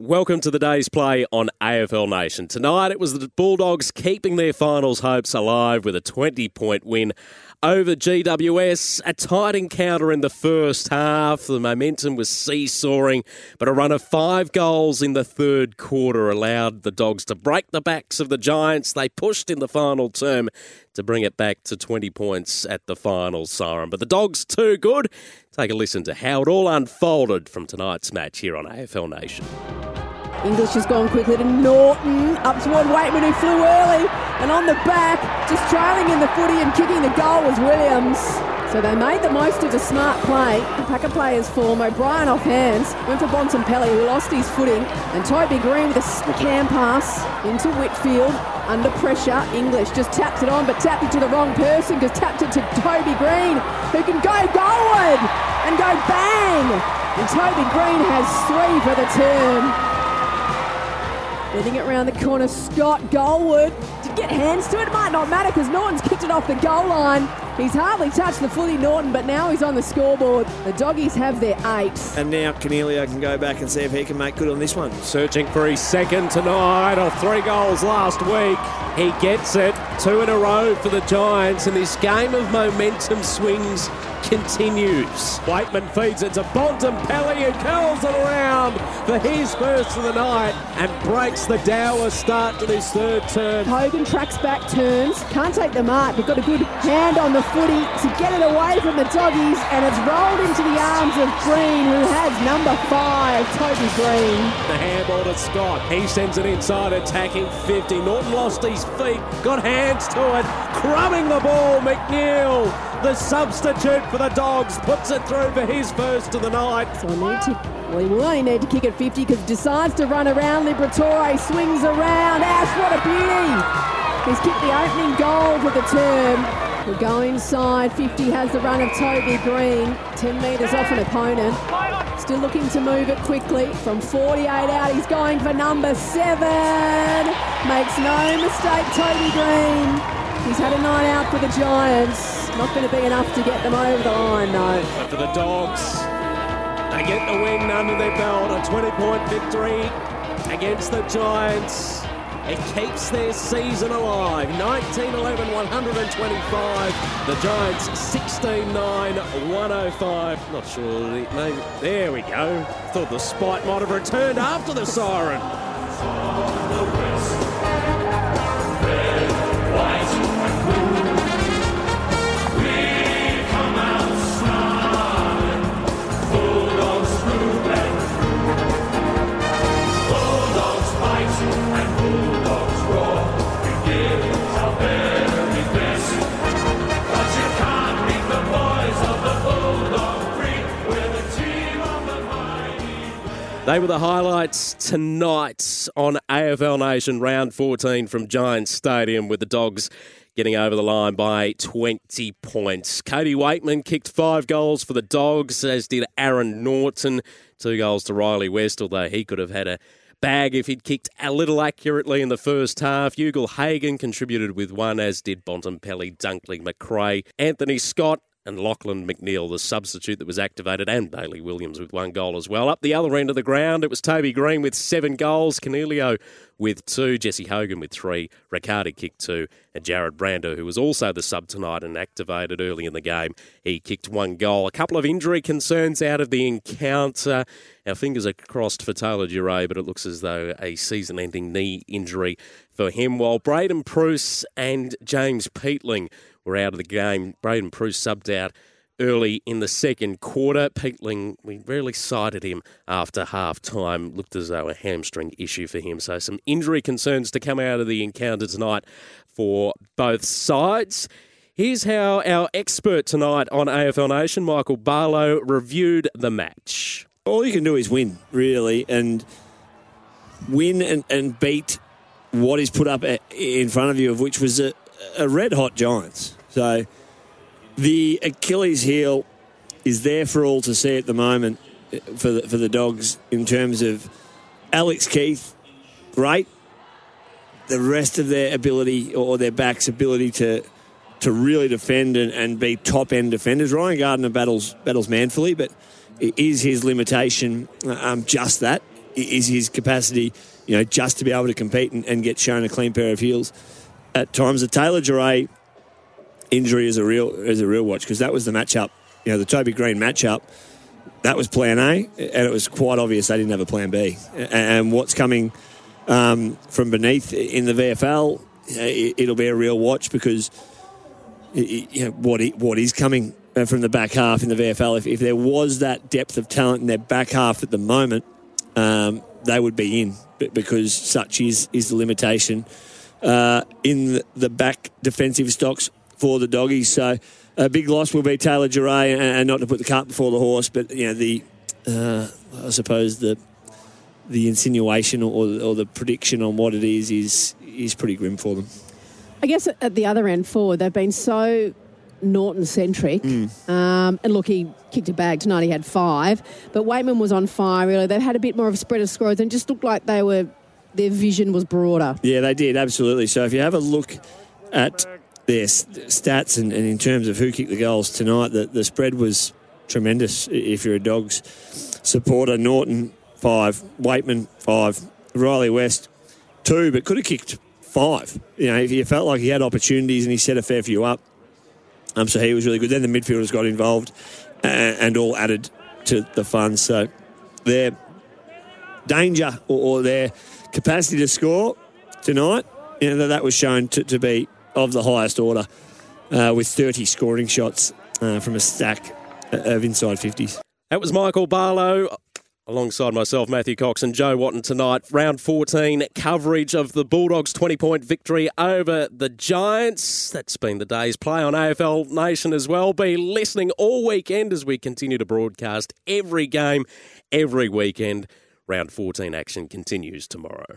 Welcome to the day's play on AFL Nation. Tonight it was the Bulldogs keeping their finals hopes alive with a 20 point win over GWS. A tight encounter in the first half. The momentum was seesawing, but a run of five goals in the third quarter allowed the Dogs to break the backs of the Giants. They pushed in the final term to bring it back to 20 points at the final siren. But the Dogs too good. Take a listen to how it all unfolded from tonight's match here on AFL Nation. English has gone quickly to Naughton, up toward Weightman who flew early, and on the back, just trailing in the footy and kicking the goal was Williams. So they made the most of the smart play. The Packer players form. O'Brien off hands. Went for Bontempelli, who lost his footing. And Toby Greene with a cam pass into Whitfield. Under pressure. English just taps it on, but tapped it to the wrong person because tapped it to Toby Greene, who can go goalward and go bang. And Toby Greene has three for the turn. Getting it round the corner, Scott Goldwood. Did get hands to it? It might not matter because Naughton's kicked it off the goal line. He's hardly touched the footy, Naughton, but now he's on the scoreboard. The doggies have their eight. And now Coniglio can go back and see if he can make good on this one. Searching for his second tonight of three goals last week. He gets it. Two in a row for the Giants, and this game of momentum swings continues. Weightman feeds it to Bontempelli who curls it around for his first of the night and breaks the dour start to this third turn. Hogan tracks back, turns, can't take the mark, but got a good hand on the footy to get it away from the doggies, and it's rolled into the arms of Greene, who has number five, Toby Greene. The handball to Scott. He sends it inside, attacking 50. Naughton lost his feet, got hands to it, crumbing the ball. McNeil, the substitute for the Dogs, puts it through for his first of the night. So I need to, well, only need to kick at 50 because decides to run around. Liberatore swings around. Ash, what a beauty! He's kicked the opening goal for the term. We'll go inside. 50 has the run of Toby Greene. 10 metres off an opponent. Still looking to move it quickly. From 48 out, he's going for number seven. Makes no mistake, Toby Greene. He's had a night out for the Giants. Not going to be enough to get them over the line, though. But for the Dogs, they get the win under their belt. A 20 point victory against the Giants. It keeps their season alive. 19 11 125. The Giants 16 9 105. Not sure. Maybe, there we go. Thought the spite might have returned after the siren. They were the highlights tonight on AFL Nation round 14 from Giants Stadium with the Dogs getting over the line by 20 points. Cody Weightman kicked five goals for the Dogs, as did Aaron Naughton. Two goals to Riley West, although he could have had a bag if he'd kicked a little accurately in the first half. Ugle-Hagan contributed with one, as did Bontempelli, Dunkley, McRae. Anthony Scott and Lachlan McNeil, the substitute that was activated, and Bailey Williams with one goal as well. Up the other end of the ground, it was Toby Greene with seven goals, Coniglio with two, Jesse Hogan with three, Riccardi kicked two, and Jared Brander, who was also the sub tonight and activated early in the game, he kicked one goal. A couple of injury concerns out of the encounter. Our fingers are crossed for Taylor Duryea, but it looks as though a season-ending knee injury for him, while Braydon Preuss and James Peatling were out of the game. Braydon Preuss subbed out early in the second quarter. Peatling, we rarely cited him after half time. Looked as though a hamstring issue for him. So some injury concerns to come out of the encounter tonight for both sides. Here's how our expert tonight on AFL Nation, Michael Barlow, reviewed the match. All you can do is win, really, and win and, and beat what is put up in front of you, of which was a, a red hot Giants. So the Achilles heel is there for all to see at the moment for the, for the dogs in terms of Alex Keath, great. The rest of their ability or their back's ability to to really defend and, and be top end defenders. Ryan Gardner battles battles manfully, but is his limitation um, just that? Is his capacity, you know, just to be able to compete and, and get shown a clean pair of heels at times? The Taylor Duryea injury is a real is a real watch because that was the matchup. You know, the Toby Greene matchup. That was Plan A, and it was quite obvious they didn't have a Plan B. And what's coming um, from beneath in the VFL, it'll be a real watch because you know, what what is coming uh, from the back half in the VFL. If, if there was that depth of talent in their back half at the moment, um, they would be in because such is is the limitation uh, in the back defensive stocks for the doggies. So a big loss will be Taylor Duryea, and, and not to put the cart before the horse, but you know the uh, I suppose the the insinuation or, or the prediction on what it is is is pretty grim for them. I guess at the other end forward, they've been so Naughton centric. Mm. Um, and look, he kicked a bag tonight. He had five, but Weightman was on fire. Really, they've had a bit more of a spread of scores and just looked like they were their vision was broader. Yeah, they did absolutely. So if you have a look at their stats and, and, in terms of who kicked the goals tonight, the, the spread was tremendous if you're a Dogs supporter. Naughton, five. Weightman, five. Riley West, two, but could have kicked five. You know, if you felt like he had opportunities and he set a fair few up. Um, so he was really good. Then the midfielders got involved and, and all added to the fun. So their danger or, or their capacity to score tonight, you know, that was shown to, to be of the highest order uh, with 30 scoring shots uh, from a stack of inside 50s. That was Michael Barlow alongside myself, Matthew Cox and Joe Watton tonight. Round 14 coverage of the Bulldogs' 20 point victory over the Giants. That's been the day's play on AFL Nation as well. Be listening all weekend as we continue to broadcast every game, every weekend. Round 14 action continues tomorrow.